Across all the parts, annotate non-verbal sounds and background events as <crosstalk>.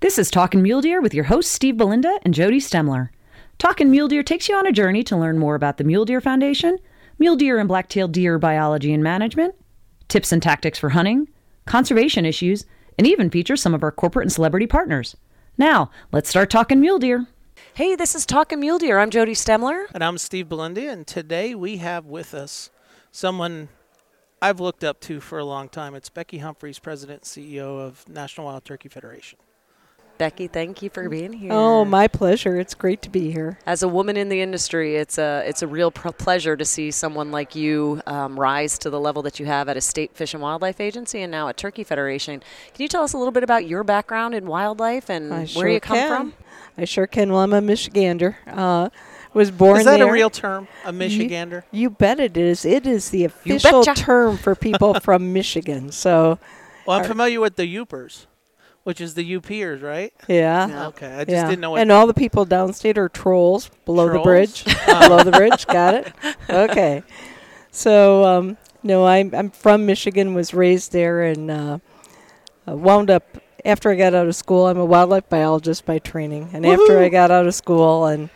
This is Talkin' Mule Deer with your hosts Steve Belinda and Jody Stemler. Talkin' Mule Deer takes you on a journey to learn more about the Mule Deer Foundation, mule deer and black-tailed deer biology and management, tips and tactics for hunting, conservation issues, and even features some of our corporate and celebrity partners. Now, let's start talking mule deer. Hey, this is Talkin' Mule Deer. I'm Jody Stemler. And I'm Steve Belinda, and today we have with us someone I've looked up to for a long time. It's Becky Humphries, President and CEO of National Wild Turkey Federation. Becky, thank you for being here. Oh, my pleasure. It's great to be here. As a woman in the industry, it's a it's a real pr- pleasure to see someone like you um, rise to the level that you have at a state fish and wildlife agency and now at Turkey Federation. Can you tell us a little bit about your background in wildlife and I where you come can. from? I sure can. Well, I'm a Michigander. Uh, was born Is that there. a real term? A Michigander? You bet it is. It is the official term for people <laughs> from Michigan. So, Well, I'm familiar with the Yoopers, which is the UPers, right? yeah. Okay, I just yeah. didn't know what. and all the people downstate are trolls below the Trolls? bridge. <laughs> below the bridge. Got it? Okay. So, um, no, I'm, I'm from Michigan, was raised there, and uh, uh, wound up after I got out of school. I'm a wildlife biologist by training. And after I got out of school, and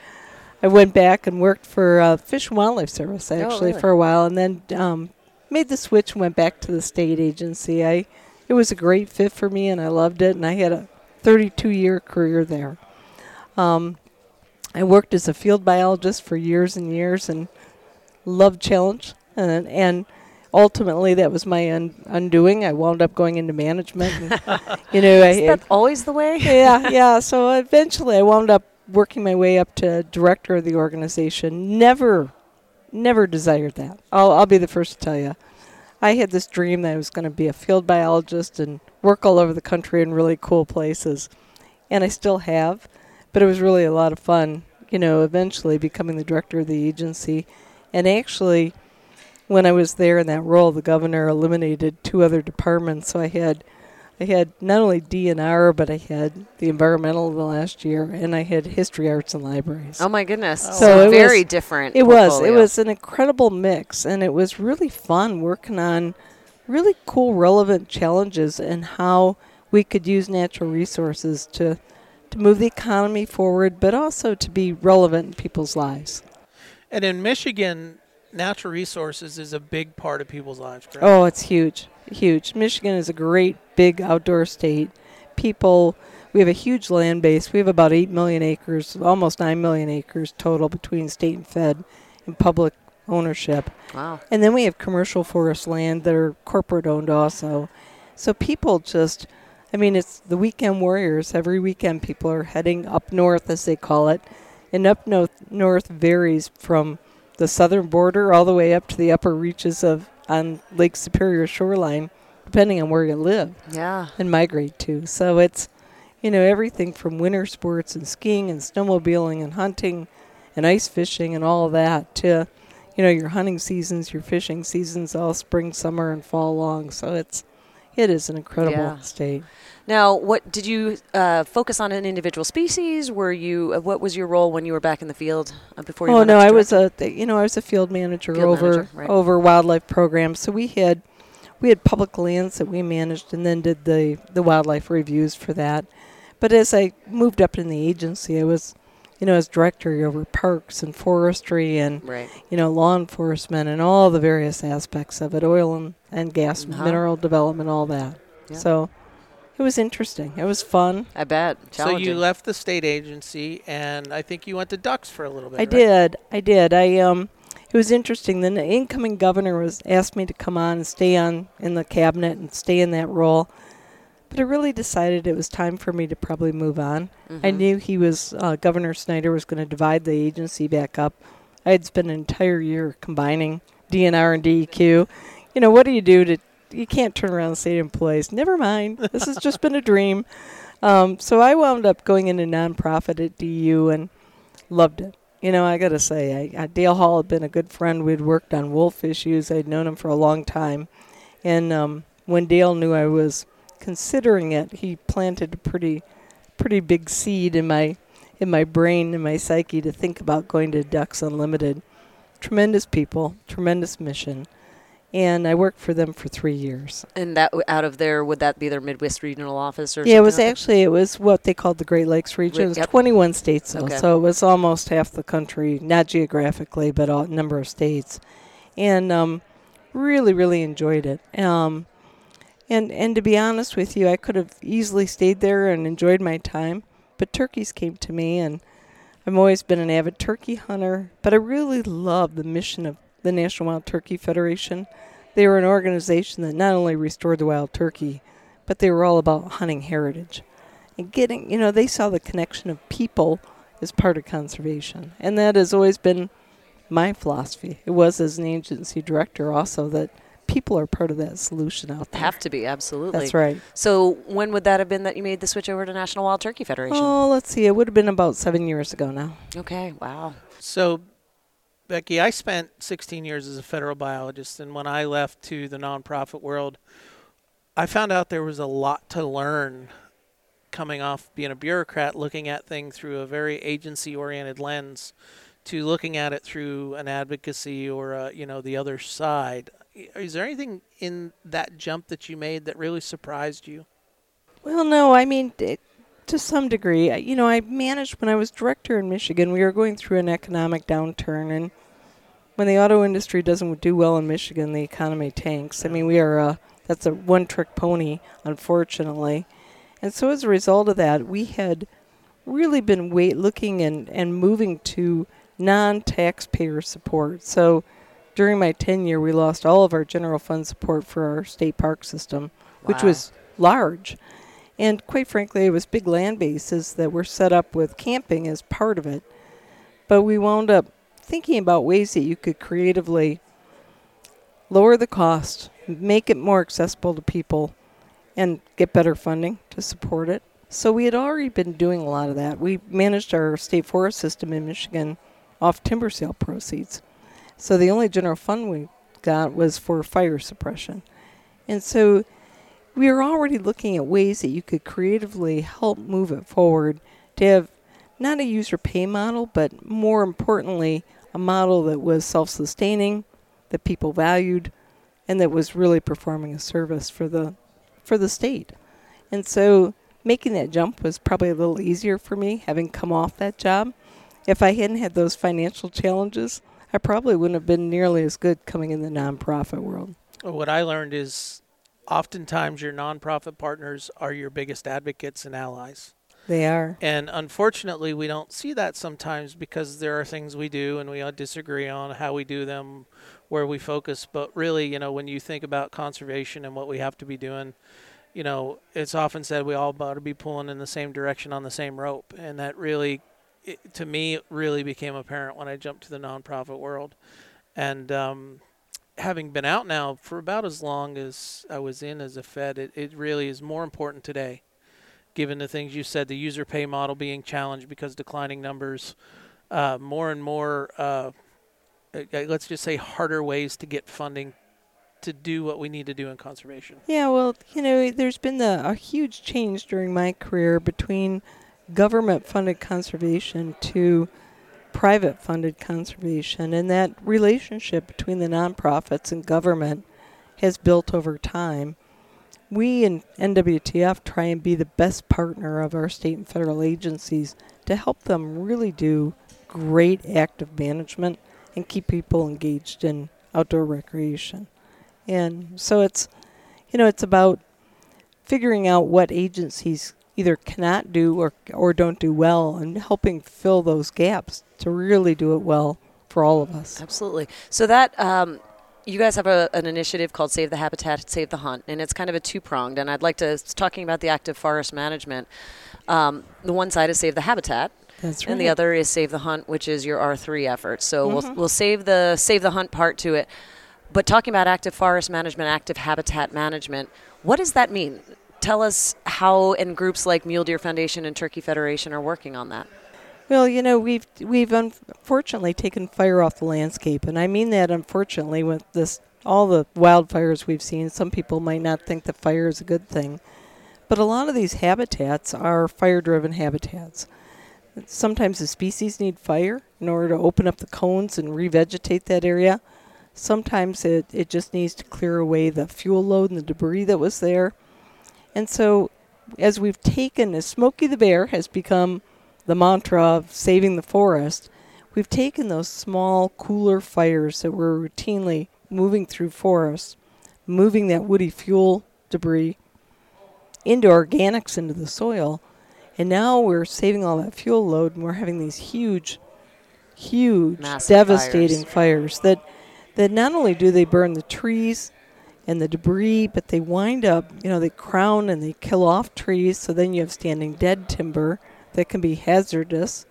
I went back and worked for uh, Fish and Wildlife Service actually really? for a while, and then um, made the switch and went back to the state agency. I it was a great fit for me, and I loved it. And I had a 32 year career there. Um, I worked as a field biologist for years and years, and loved challenge, and and ultimately that was my un- undoing. I wound up going into management. And, <laughs> you know, I, Is that always the way? <laughs> yeah, yeah. So eventually, I wound up working my way up to director of the organization. Never, never desired that. I'll, I'll be the first to tell you. I had this dream that I was going to be a field biologist and work all over the country in really cool places, and I still have. But it was really a lot of fun. You know, eventually becoming the director of the agency, and actually, when I was there in that role, the governor eliminated two other departments. So I had I had not only DNR, but I had the environmental the last year, and I had history, arts, and libraries. Oh my goodness! Oh. So So, very was- different. it was it was an incredible mix, and it was really fun working on really cool, relevant challenges and how we could use natural resources to to move the economy forward, but also to be relevant in people's lives. and in Michigan, natural resources is a big part of people's lives, correct? Oh, it's huge, huge. Michigan is a great big outdoor state. People, we have a huge land base. We have about eight million acres, almost nine million acres total between state and fed, and public ownership. wow. And then we have commercial forest land that are corporate owned also. So people just, I mean, it's the weekend warriors. Every weekend people are heading up north, as they call it. And up north, north varies from the southern border all the way up to the upper reaches of on Lake Superior shoreline, depending on where you live Yeah. and migrate to. So it's, you know, everything from winter sports and skiing and snowmobiling and hunting and ice fishing and all that to, you know, your hunting seasons, your fishing seasons, all spring, summer, and fall long. So it's, it is an incredible Yeah. state. Now, what did you uh, focus on an individual species? Were you? Uh, what was your role when you were back in the field uh, before you? Oh no, I was a, th- you know, I was a field manager Field over manager, right. over wildlife programs. So we had, we had public lands that we managed, and then did the the wildlife reviews for that. But as I moved up in the agency, I was, you know, as director over parks and forestry and right. you know law enforcement and all the various aspects of it, oil and, and gas, Uh-huh. mineral development, all that. Yeah. So it was interesting. It was fun. I bet. so you left the state agency, and I think you went to Ducks for a little bit. I right? did. I did. I um it was interesting. Then the incoming governor was asked me to come on and stay on in the cabinet and stay in that role. But I really decided it was time for me to probably move on. I Mhm. knew he was uh, Governor Snyder was going to divide the agency back up. I had spent an entire year combining DNR and DEQ. You know, what do you do to you can't turn around and say to employees, "Never mind. This has just been a dream." Um, so I wound up going into nonprofit at DU and loved it. You know, I got to say, I, uh, Dale Hall had been a good friend. We'd worked on wolf issues. I'd known him for a long time. And um, when Dale knew I was considering it, he planted a pretty, pretty big seed in my, in my brain, in my psyche, to think about going to Ducks Unlimited. Tremendous people, tremendous mission, and I worked for them for three years. And that out of there, would that be their Midwest regional office or? Yeah, it was like actually it was what they called the Great Lakes region. It was Yep. 21 states, though, Okay. so it was almost half the country, not geographically, but a number of states, and um, really, really enjoyed it. Um, and and to be honest with you, I could have easily stayed there and enjoyed my time, but turkeys came to me, and I've always been an avid turkey hunter. But I really love the mission of the National Wild Turkey Federation. They were an organization that not only restored the wild turkey, but they were all about hunting heritage and getting you know they saw the connection of people as part of conservation and that has always been my philosophy it was as an agency director also that people are part of that solution out there Have to be absolutely. that's right So when would that have been that you made the switch over to National Wild Turkey Federation? oh let's see it would have been about seven years ago now Okay. Wow. So, Becky, I spent 16 years as a federal biologist, and when I left to the nonprofit world, I found out there was a lot to learn coming off being a bureaucrat, looking at things through a very agency oriented lens, to looking at it through an advocacy or, a, you know, the other side. Is there anything in that jump that you made that really surprised you? Well, no, I mean, it, to some degree. You know, I managed when I was director in Michigan. We were going through an economic downturn, and when the auto industry doesn't do well in Michigan, the economy tanks. I mean, we are a that's a one-trick pony, unfortunately. And so, as a result of that, we had really been wait looking and and moving to non-taxpayer support. So. During my tenure, we lost all of our general fund support for our state park system, which was large. And quite frankly, it was big land bases that were set up with camping as part of it. But we wound up thinking about ways that you could creatively lower the cost, make it more accessible to people, and get better funding to support it. So we had already been doing a lot of that. We managed our state forest system in Michigan off timber sale proceeds. So the only general fund we got was for fire suppression. And so we were already looking at ways that you could creatively help move it forward to have not a user pay model, but more importantly, a model that was self sustaining, that people valued, and that was really performing a service for the for the state. And so making that jump was probably a little easier for me, having come off that job. If I hadn't had those financial challenges, I probably wouldn't have been nearly as good coming in the nonprofit world. What I learned is oftentimes your nonprofit partners are your biggest advocates and allies. They are. And unfortunately, we don't see that sometimes because there are things we do and we all disagree on how we do them, where we focus. But really, you know, when you think about conservation and what we have to be doing, you know, it's often said we all ought to be pulling in the same direction on the same rope. And that really, it, to me, really became apparent when I jumped to the nonprofit world. And um, having been out now for about as long as I was in as a Fed, it, it really is more important today given the things you said, the user pay model being challenged because declining numbers, uh, more and more, uh, uh, let's just say, harder ways to get funding to do what we need to do in conservation. Yeah, well, you know, there's been the, a huge change during my career between government funded conservation to private funded conservation, and that relationship between the nonprofits and government has built over time. We in NWTF try and be the best partner of our state and federal agencies to help them really do great active management and keep people engaged in outdoor recreation. And so it's, you know, it's about figuring out what agencies either cannot do or or don't do well and helping fill those gaps to really do it well for all of us. Absolutely. So that um, you guys have a, an initiative called Save the Habitat, Save the Hunt, and it's kind of a two pronged. And I'd like to talking about the active forest management. Um, the one side is Save the Habitat, That's right. and the other is Save the Hunt, which is your R three effort. So Mm-hmm. we'll we'll save the Save the Hunt part to it. But talking about active forest management, active habitat management, what does that mean? Tell us how and groups like Mule Deer Foundation and Turkey Federation are working on that. Well, you know, we've we've unfortunately taken fire off the landscape, and I mean that unfortunately with this all the wildfires we've seen. Some people might not think that fire is a good thing, but a lot of these habitats are fire-driven habitats. Sometimes the species need fire in order to open up the cones and revegetate that area. Sometimes it, it just needs to clear away the fuel load and the debris that was there. And so, as we've taken, as Smokey the Bear has become the mantra of saving the forest, we've taken those small, cooler fires that were routinely moving through forests, moving that woody fuel debris into organics into the soil. And now we're saving all that fuel load and we're having these huge, huge, Massive devastating fires. fires that, that not only do they burn the trees and the debris, but they wind up, you know, they crown and they kill off trees. So then you have standing dead timber that can be hazardous.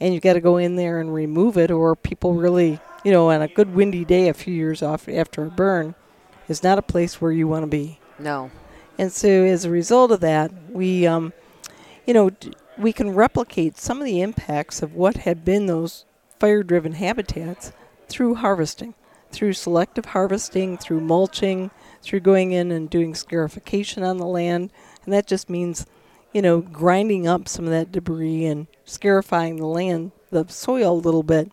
And you got to go in there and remove it, or people really, you know, on a good windy day a few years off after a burn is not a place where you want to be. No. And so, as a result of that, we, um, you know, d- we can replicate some of the impacts of what had been those fire driven habitats through harvesting, through selective harvesting, through mulching, through going in and doing scarification on the land. And that just means, you know, grinding up some of that debris and scarifying the land, the soil a little bit,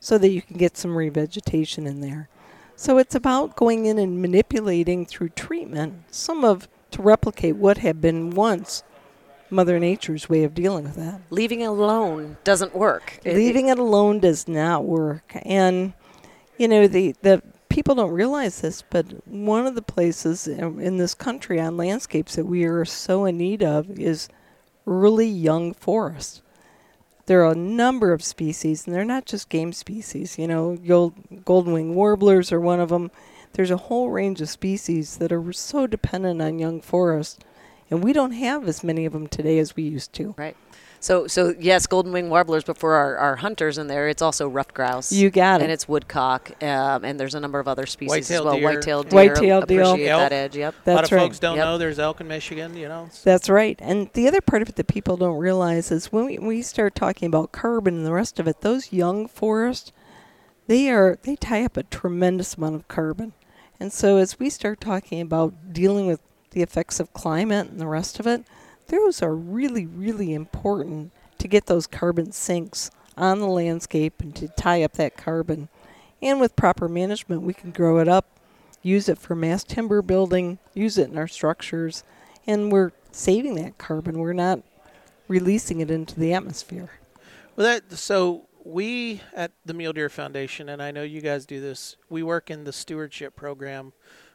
so that you can get some revegetation in there. So it's about going in and manipulating through treatment some of to replicate what had been once Mother Nature's way of dealing with that. Leaving it alone doesn't work. Leaving it alone does not work. And you know, the the people don't realize this, but one of the places in, in this country on landscapes that we are so in need of is early young forests. There are a number of species, and they're not just game species. You know, you'll, golden wing warblers are one of them. There's a whole range of species that are so dependent on young forests, and we don't have as many of them today as we used to. Right. So, so yes, golden wing warblers, but for our, our hunters in there, it's also ruffed grouse. You got it. and it's woodcock, um, and there's a number of other species as White-tailed well. deer. White-tailed deer. White-tailed deer. Appreciate Elk. that edge. Yep. a lot That's of right. folks don't Yep. know there's elk in Michigan. You know, That's right. And the other part of it that people don't realize is when we, we start talking about carbon and the rest of it, those young forests, they are they tie up a tremendous amount of carbon. And so as we start talking about dealing with the effects of climate and the rest of it, those are really, really important to get those carbon sinks on the landscape and to tie up that carbon. And with proper management, we can grow it up, use it for mass timber building, use it in our structures, and we're saving that carbon. We're not releasing it into the atmosphere. Well, that so we at the Mule Deer Foundation, and I know you guys do this. We work in the stewardship program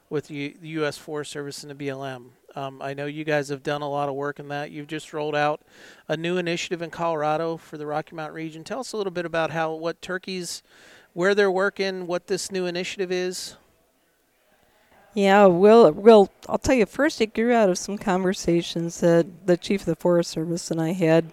with the the U.S. Forest Service and the BLM. Um, I know you guys have done a lot of work in that. You've just rolled out a new initiative in Colorado for the Rocky Mountain region. Tell us a little bit about how what turkeys, where they're working, what this new initiative is. Yeah, well, well, I'll tell you first. It grew out of some conversations that the chief of the Forest Service and I had.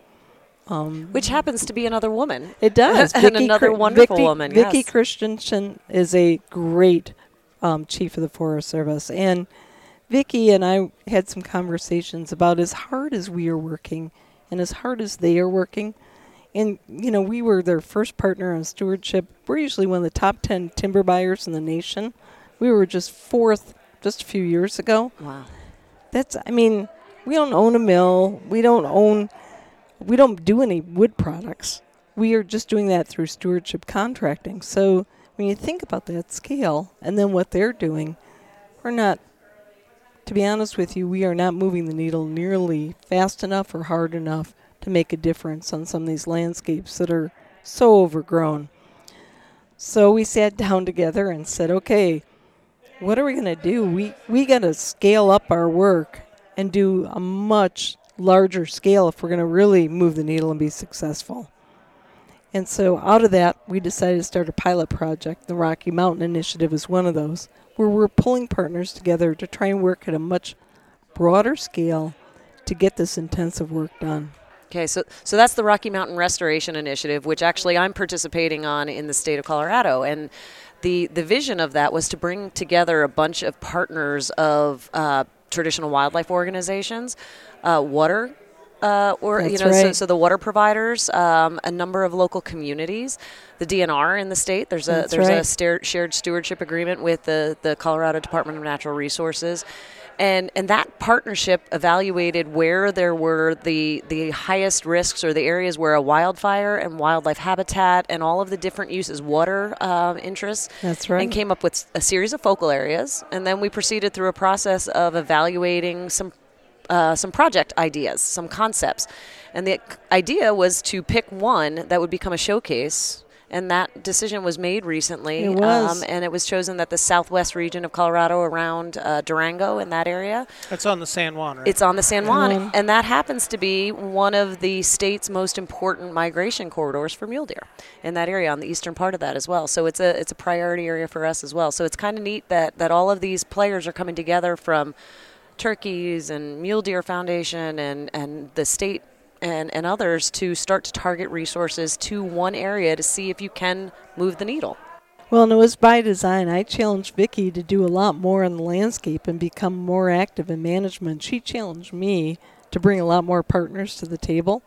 Um, Which happens to be another woman. It does. <laughs> And Vicki another Chri- wonderful Vicki, woman, Vicki yes. Christiansen is a great um, chief of the Forest Service, and Vicki and I had some conversations about as hard as we are working, and as hard as they are working. And you know, we were their first partner on stewardship. We're usually one of the top ten timber buyers in the nation. We were just fourth just a few years ago. Wow. That's I mean, we don't own a mill. We don't own we don't do any wood products. We are just doing that through stewardship contracting. So when you think about that scale and then what they're doing, we're not to be honest with you, we are not moving the needle nearly fast enough or hard enough to make a difference on some of these landscapes that are so overgrown. So we sat down together and said, okay, what are we going to do? We we got to scale up our work and do a much larger scale if we're going to really move the needle and be successful. And so out of that, we decided to start a pilot project. The Rocky Mountain Initiative is one of those, where we're pulling partners together to try and work at a much broader scale to get this intensive work done. Okay, so so that's the Rocky Mountain Restoration Initiative, which actually I'm participating on in the state of Colorado, and the the vision of that was to bring together a bunch of partners of uh, traditional wildlife organizations, uh, water. Uh, or you know, so, right. so the water providers, um, a number of local communities, the DNR in the state. There's a That's there's a right. stair- shared stewardship agreement with the the Colorado Department of Natural Resources, and and that partnership evaluated where there were the the highest risks or the areas where a wildfire and wildlife habitat and all of the different uses water uh, interests That's right. and came up with a series of focal areas and then we proceeded through a process of evaluating some uh, some project ideas some concepts and the idea was to pick one that would become a showcase and that decision was made recently. It was. Um, and it was chosen that the southwest region of Colorado around uh, Durango in that area. That's on the San Juan, right? It's on the San Juan, Juan. and that happens to be one of the state's most important migration corridors for mule deer in that area on the eastern part of that as well. So it's a it's a priority area for us as well. So it's kind of neat that that all of these players are coming together from turkeys and Mule Deer Foundation and and the state and, and others to start to target resources to one area to see if you can move the needle. Well, and it was by design. I challenged Vicki to do a lot more on the landscape and become more active in management. She challenged me to bring a lot more partners to the table.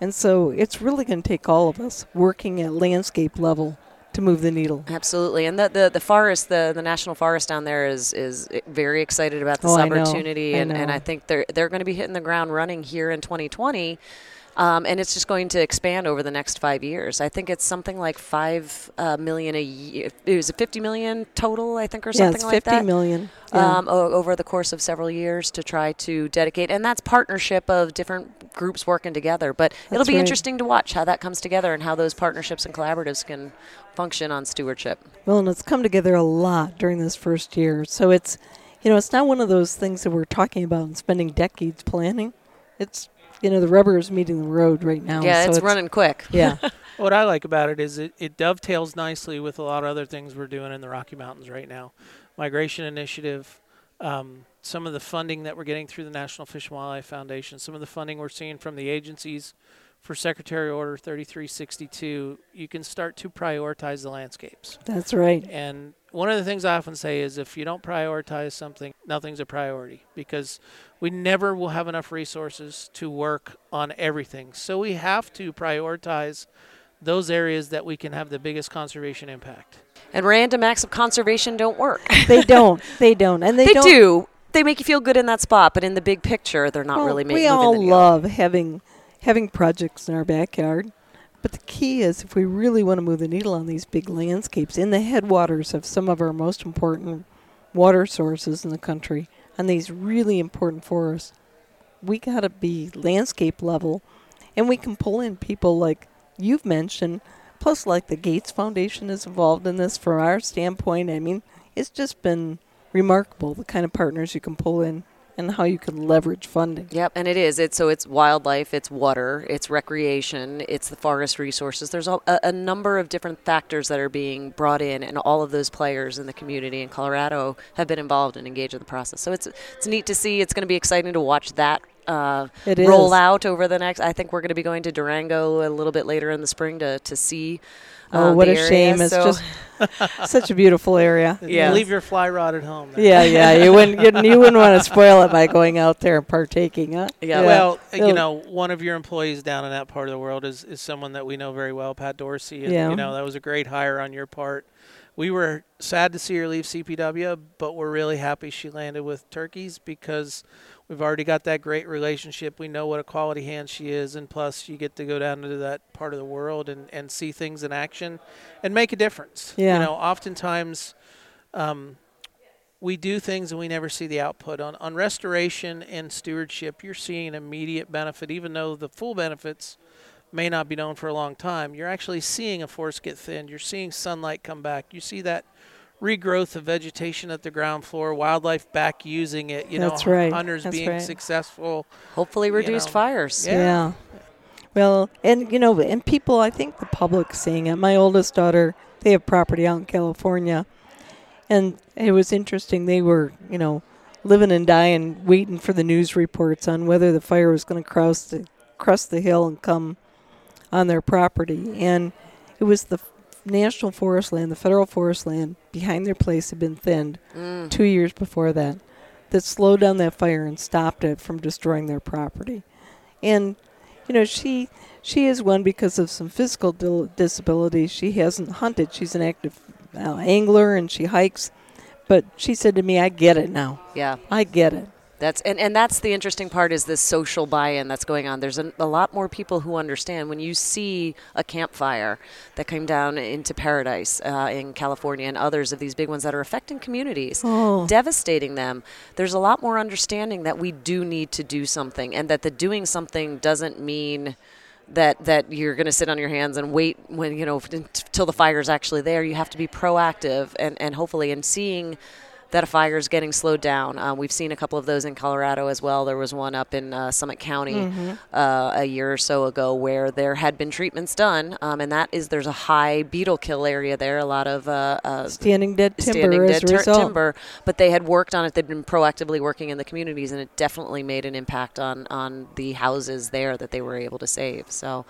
And so it's really going to take all of us working at landscape level to move the needle. Absolutely, and the, the the forest, the the national forest down there is is very excited about this Oh, opportunity, I and, and know. I think they're they're going to be hitting the ground running here in 2020. Um, and it's just going to expand over the next five years. I think it's something like five uh, million a year. It was a 50 million total? I think, or yeah, something it's like 50 that. million. Yeah. Um, o- over the course of several years to try to dedicate, and that's partnership of different groups working together. But it'll be right. interesting to watch how that comes together and how those partnerships and collaboratives can function on stewardship. Well, and it's come together a lot during this first year. So it's, you know, it's not one of those things that we're talking about and spending decades planning. It's, you know, the rubber is meeting the road right now. Yeah, so it's, running quick. Yeah, <laughs> What I like about it is it, it dovetails nicely with a lot of other things we're doing in the Rocky Mountains right now. Migration Initiative, um, some of the funding that we're getting through the National Fish and Wildlife Foundation, some of the funding we're seeing from the agencies for Secretary Order 3362, you can start to prioritize the landscapes. that's right. And one of the things I often say is if you don't prioritize something, nothing's a priority because we never will have enough resources to work on everything. So we have to prioritize those areas that we can have the biggest conservation impact. And random acts of conservation don't work. They <laughs> don't. They don't. And they, They, don't. do. They make you feel good in that spot, but in the big picture, they're not Well, really ma- we all love having having projects in our backyard, but the key is if we really want to move the needle on these big landscapes in the headwaters of some of our most important water sources in the country, on these really important forests, we got to be landscape level, and we can pull in people like you've mentioned. Plus, like the Gates Foundation is involved in this from our standpoint. I mean, it's just been remarkable the kind of partners you can pull in and how you can leverage funding. Yep, and it is. It's so it's wildlife, it's water, it's recreation, it's the forest resources. There's a, a number of different factors that are being brought in, and all of those players in the community in Colorado have been involved and engaged in the process. So it's it's neat to see. It's going to be exciting to watch that. Uh, It roll is. out over the next. I think we're going to be going to Durango a little bit later in the spring to to see. Oh, uh, what a area. shame! It's So- just <laughs> such a beautiful area. <laughs> Yeah. Leave your fly rod at home. then. Yeah, yeah. You wouldn't, you, you wouldn't want to <laughs> spoil it by going out there and partaking, huh? Yeah. Well, uh, you It'll- know, one of your employees down in that part of the world is, is someone that we know very well, Pat Dorsey. And, Yeah. you know, that was a great hire on your part. We were sad to see her leave CPW, but we're really happy she landed with Turkeys because we've already got that great relationship. We know what a quality hand she is. And plus, you get to go down into that part of the world and, and see things in action and make a difference. Yeah. You know, oftentimes um, we do things and we never see the output on on restoration and stewardship you're seeing an immediate benefit even though the full benefits may not be known for a long time you're actually seeing a forest get thinned you're seeing sunlight come back you see that regrowth of vegetation at the ground floor wildlife back using it you That's know right. hunters That's being right. successful hopefully you reduced know. fires. Yeah. Well, and you know, and people, I think the public seeing it. My oldest daughter, they have property out in California, and it was interesting. They were, you know, living and dying, waiting for the news reports on whether the fire was going to cross the cross the hill and come on their property. And it was the f- national forest land, the federal forest land behind their place had been thinned Mm. two years before that that slowed down that fire and stopped it from destroying their property. And you know, she she is one because of some physical dil- disabilities. She hasn't hunted. She's an active uh, angler and she hikes, But she said to me, I get it now. Yeah. I get it. That's and, and that's the interesting part is this social buy-in that's going on. There's a, a lot more people who understand when you see a campfire that came down into Paradise uh, in California and others of these big ones that are affecting communities, Oh. devastating them. There's a lot more understanding that we do need to do something, and that the doing something doesn't mean that that you're going to sit on your hands and wait when you know until the fire's actually there. You have to be proactive and and hopefully in seeing that a fire is getting slowed down. Um, we've seen a couple of those in Colorado as well. There was one up in uh, Summit County uh, a year or so ago where there had been treatments done, um, and that is there's a high beetle kill area there. A lot of uh, uh, Standing dead timber standing dead a tur- timber, but they had worked on it. They'd been proactively working in the communities, and it definitely made an impact on on the houses there that they were able to save. So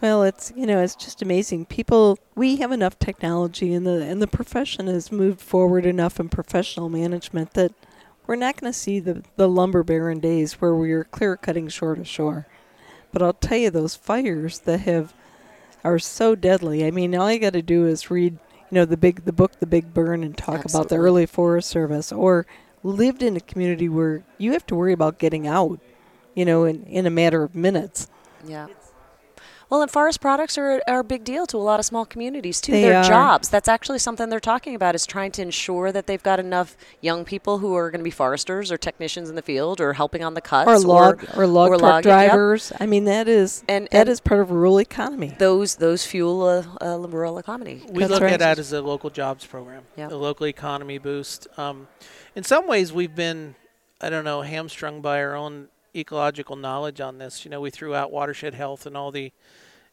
Well, it's you know it's just amazing. People, we have enough technology, and the and the profession has moved forward enough in professional management that we're not going to see the the lumber baron days where we are clear cutting shore to shore. But I'll tell you, those fires that have are so deadly. I mean, all you got to do is read, you know, the big the book, The Big Burn, and talk about the early Forest Service, or lived in a community where you have to worry about getting out, you know, in in a matter of minutes. yeah. Well, and forest products are, are a big deal to a lot of small communities too. They They're jobs. That's actually something they're talking about is trying to ensure that they've got enough young people who are going to be foresters or technicians in the field or helping on the cuts or log or, log or truck log- yep. drivers. I mean, that is And- that and- is part of rural economy. Those those fuel a, a rural economy. We That's look right. at that as a local jobs program, Yeah. a local economy boost. Um, in some ways, we've been, I don't know, hamstrung by our own ecological knowledge on this. You know, we threw out watershed health and all the,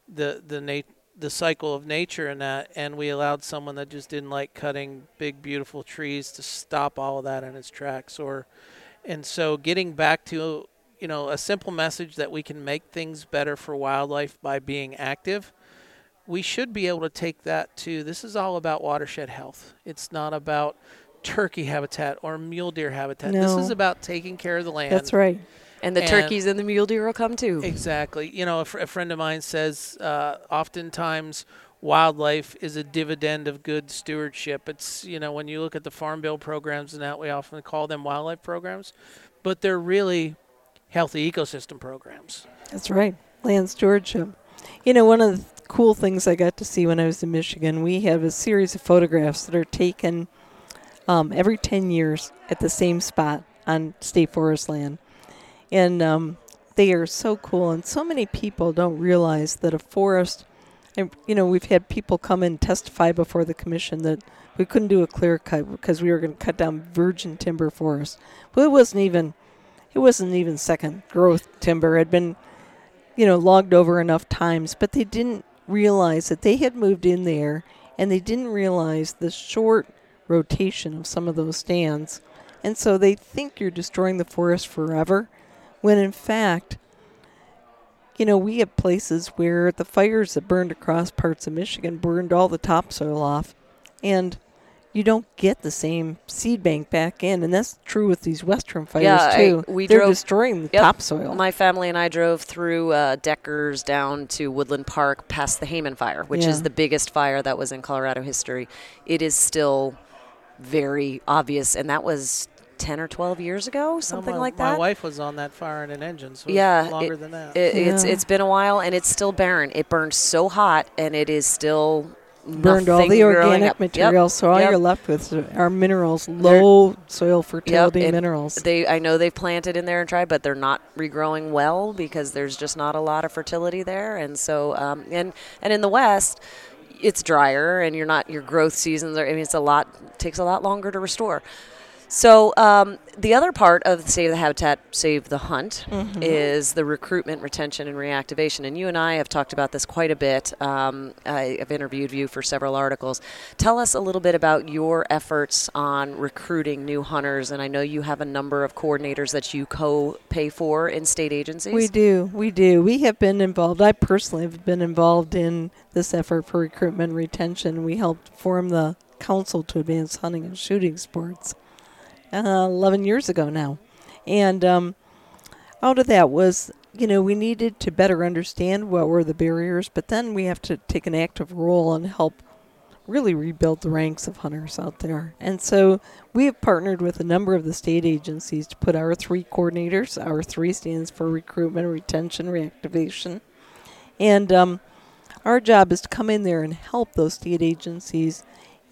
the the nat- the cycle of nature and that, and we allowed someone that just didn't like cutting big, beautiful trees to stop all of that in its tracks. Or, and so getting back to you know a simple message that we can make things better for wildlife by being active we should be able to take that to this is all about watershed health. It's not about turkey habitat or mule deer habitat. This is about taking care of the land. That's right. And the And- turkeys and the mule deer will come too. Exactly. You know, a, fr- a friend of mine says uh, oftentimes wildlife is a dividend of good stewardship. It's, you know, when you look at the Farm Bill programs and that, we often call them wildlife programs, but they're really healthy ecosystem programs. That's right. Land stewardship. You know, one of the cool things I got to see when I was in Michigan, we have a series of photographs that are taken um, every 10 years at the same spot on state forest land. And um, they are so cool. And so many people don't realize that a forest, and, you know, we've had people come and testify before the commission that we couldn't do a clear cut because we were going to cut down virgin timber forest. Well, it wasn't even, it wasn't even second growth timber. It had been you know, logged over enough times, but they didn't realize that they had moved in there and they didn't realize the short rotation of some of those stands. And so they think you're destroying the forest forever, when in fact, you know, we have places where the fires that burned across parts of Michigan burned all the topsoil off, and you don't get the same seed bank back in. And that's true with these western fires, Yeah, I- too. we They're drove- destroying the Yep. topsoil. My family and I drove through uh, Deckers down to Woodland Park past the Hayman Fire, which is the biggest fire that was in Colorado history. It is still very obvious, and that was 10 or 12 years ago, something my, like that. My wife was on that fire in an engine, so Yeah, longer it- than that. It, It's Yeah. it's been a while, and it's still barren. It burned so hot, and it is still burned all the organic up. Yep, material, so all yep. you're left with are minerals, low soil fertility and minerals. They, I know they've planted in there and tried, but they're not regrowing well because there's just not a lot of fertility there. And so, um, and and in the West, it's drier, and you're not your growth seasons. Are, I mean, it's a lot takes a lot longer to restore. So um, the other part of the Save the Habitat, Save the Hunt Mm-hmm. is the recruitment, retention, and reactivation. And you and I have talked about this quite a bit. Um, I have interviewed you for several articles. Tell us a little bit about your efforts on recruiting new hunters. And I know you have a number of coordinators that you co-pay for in state agencies. We do, we do. We have been involved. I personally have been involved in this effort for recruitment and retention. We helped form the Council to Advance Hunting and Shooting Sports uh, 11 years ago now. And um, out of that was, you know, we needed to better understand what were the barriers, but then we have to take an active role and help really rebuild the ranks of hunters out there. And so we have partnered with a number of the state agencies to put R three coordinators. R three stands for recruitment, retention, reactivation. And um, our job is to come in there and help those state agencies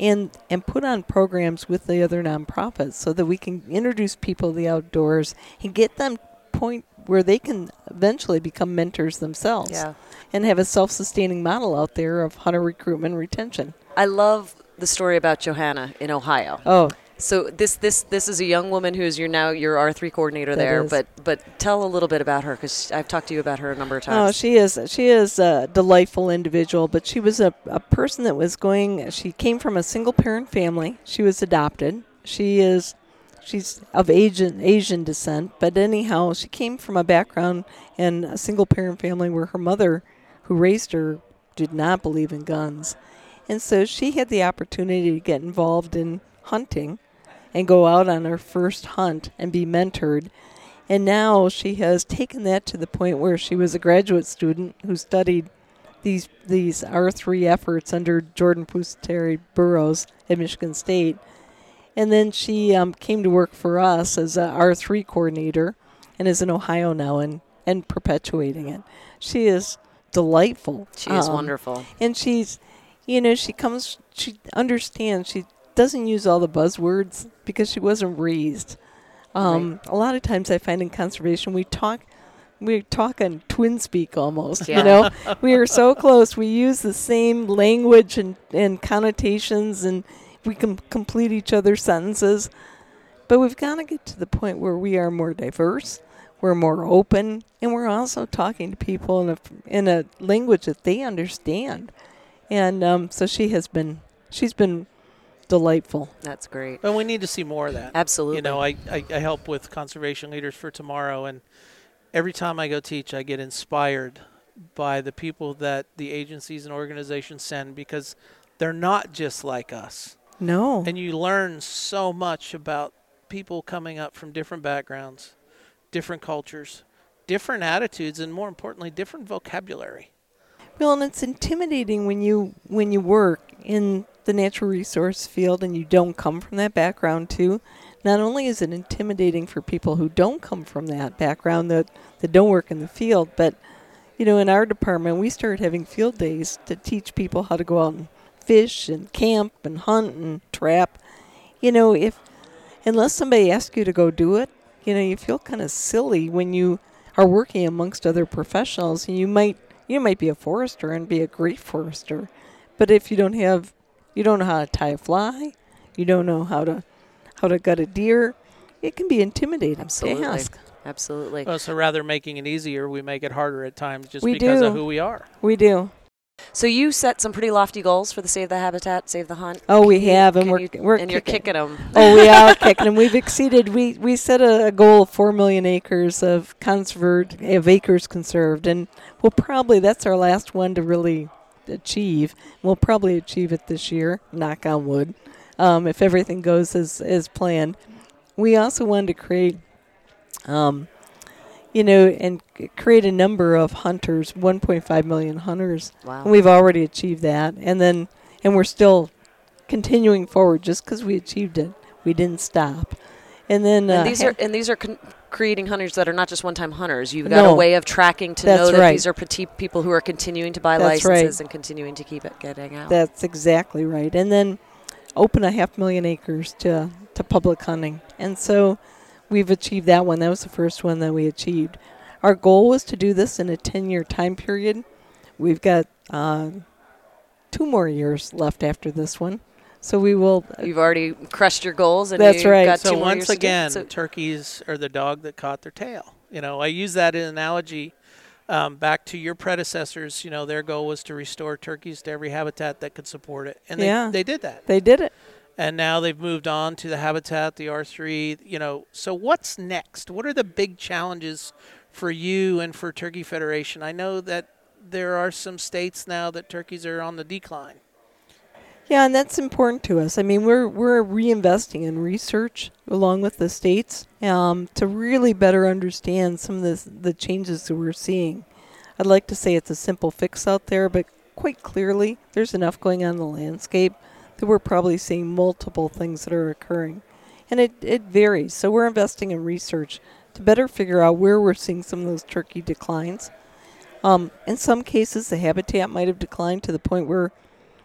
and and put on programs with the other nonprofits so that we can introduce people to the outdoors and get them point where they can eventually become mentors themselves Yeah. and have a self-sustaining model out there of hunter recruitment and retention. I love the story about Johanna in Ohio. Oh, So this this this is a young woman who's your now your R three coordinator That there. is. But but tell a little bit about her because I've talked to you about her a number of times. Oh, times. she is she is a delightful individual, but she was a, a person that was going. She came from a single parent family. She was adopted. She is she's of Asian Asian descent, but anyhow, she came from a background in a single parent family where her mother, who raised her, did not believe in guns, and so she had the opportunity to get involved in hunting, and go out on her first hunt and be mentored. And now she has taken that to the point where she was a graduate student who studied these these R three efforts under Jordan Pusateri Burroughs at Michigan State, and then she um, came to work for us as a R three coordinator, and is in Ohio now and and perpetuating it. She is delightful. she is Um, wonderful. and she's you know she comes she understands she doesn't use all the buzzwords because she wasn't raised. Um, a lot of times i find in conservation we talk we talk in twin speak almost Yeah. you know? <laughs> We are so close. We use the same language and, and connotations and we can complete each other's sentences. But we've got to get to the point where we are more diverse we're more open and we're also talking to people in a in a language that they understand. And um, so she has been she's been delightful That's great. But we need to see more of that. Absolutely. You know, I, I, I help with conservation leaders for tomorrow, and every time I go teach, I get inspired by the people that the agencies and organizations send because they're not just like us. no And you learn so much about people coming up from different backgrounds, different cultures, different attitudes, and more importantly, different vocabulary. Well and it's intimidating when you when you work in the natural resource field and you don't come from that background too. Not only is it intimidating for people who don't come from that background that, that don't work in the field but you know in our department we started having field days to teach people how to go out and fish and camp and hunt and trap. You know if unless somebody asks you to go do it you know you feel kind of silly when you are working amongst other professionals and you might you might be a forester and be a great forester but if you don't have you don't know how to tie a fly you don't know how to how to gut a deer it can be intimidating Absolutely. to ask Absolutely. Oh, so rather making it easier, we make it harder at times just We because of who we are. we do So you set some pretty lofty goals for the Save the Habitat, Save the Hunt. Oh, we you- have, and we're- you- we're and you're kicking. kicking them. oh we are <laughs> kicking them. we've exceeded we we set a, a goal of 4 million acres of conserved of acres conserved and we'll probably that's our last one to really achieve we'll probably achieve it this year knock on wood um, if everything goes as as planned we also wanted to create um, you know and create a number of hunters 1.5 million hunters Wow. and we've already achieved that and then and we're still continuing forward just because we achieved it we didn't stop and then uh, and these are and these are con- creating hunters that are not just one-time hunters. You've got No. a way of tracking to know that right. these are petite people who are continuing to buy That's right. licenses and continuing to keep it getting out. that's exactly right and then open a half million acres to to public hunting and so we've achieved that one that was the first one that we achieved our goal was to do this in a 10 year time period we've got uh, two more years left after this one so we will You've already crushed your goals, and That's you've right. got So two once years to do it. again, So- turkeys are the dog that caught their tail. You know, I use that analogy um, back to your predecessors. You know, their goal was to restore turkeys to every habitat that could support it, and they, Yeah. they did that. they did it And now they've moved on to the habitat, the R3. You know, so what's next? What are the big challenges for you and for Turkey Federation? I know that there are some states now that turkeys are on the decline. Yeah, and that's important to us. I mean, we're we're reinvesting in research along with the states um, to really better understand some of the the changes that we're seeing. I'd like to say it's a simple fix out there, but quite clearly there's enough going on in the landscape that we're probably seeing multiple things that are occurring. And it, it varies. So we're investing in research to better figure out where we're seeing some of those turkey declines. Um, in some cases, the habitat might have declined to the point where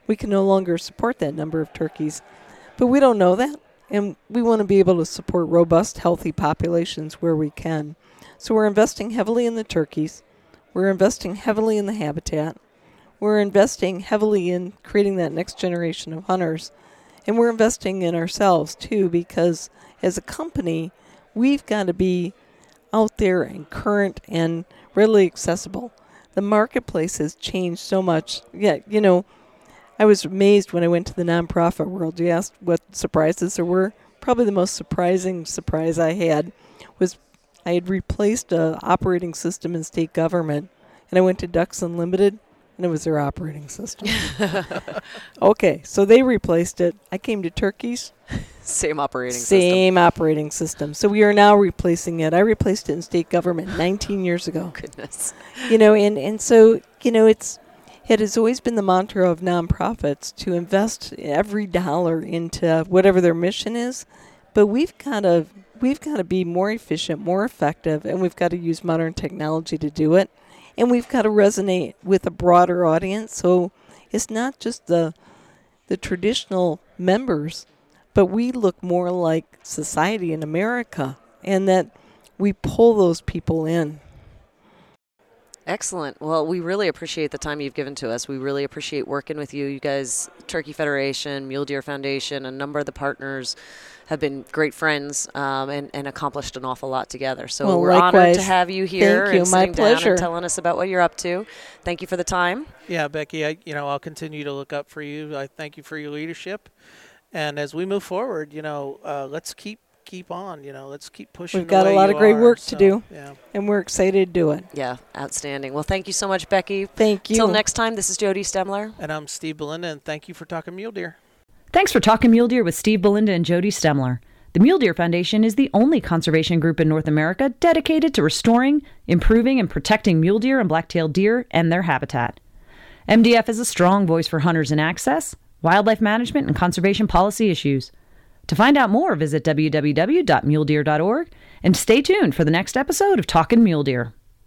we can no longer support that number of turkeys. But we don't know that, and we want to be able to support robust, healthy populations where we can. So we're investing heavily in the turkeys. We're investing heavily in the habitat. We're investing heavily in creating that next generation of hunters. And we're investing in ourselves too, because as a company, we've got to be out there and current and readily accessible. The marketplace has changed so much. Yeah, you know, I was amazed when I went to the nonprofit world. You asked what surprises there were. Probably the most surprising surprise I had was I had replaced a operating system in state government, and I went to Ducks Unlimited, and it was their operating system. <laughs> okay, so they replaced it. I came to Turkeys, Same operating system. same operating system. So we are now replacing it. I replaced it in state government 19 years ago. <laughs> Goodness. You know, and and so you know, it's it has always been the mantra of nonprofits to invest every dollar into whatever their mission is, but we've got to we've got to be more efficient, more effective, and we've got to use modern technology to do it, and we've got to resonate with a broader audience. So it's not just the the traditional members, but we look more like society in America, and that we pull those people in. Excellent. Well, we really appreciate the time you've given to us. We really appreciate working with you. You guys, Turkey Federation, Mule Deer Foundation, a number of the partners have been great friends um, and, and accomplished an awful lot together. So Well, we're honored to have you here Thank you. and My sitting down and telling us about what you're up to. Thank you for the time. Yeah, Becky, I you know I'll continue to look up for you. I thank you for your leadership, and as we move forward, you know, uh, let's keep keep on. You know, let's keep pushing. We've got a lot of great are. work to do. Yeah. and we're excited to do it. Yeah, outstanding. Well, thank you so much, Becky. Thank you. Till next time, this is Jody Stemler. And I'm Steve Belinda, and thank you for talking mule deer. Thanks for talking mule deer with Steve Belinda and Jody Stemler. The Mule Deer Foundation is the only conservation group in North America dedicated to restoring, improving, and protecting mule deer and black-tailed deer and their habitat. MDF is a strong voice for hunters in access, wildlife management, and conservation policy issues. To find out more, visit www.muledeer.org and stay tuned for the next episode of Talkin' Mule Deer.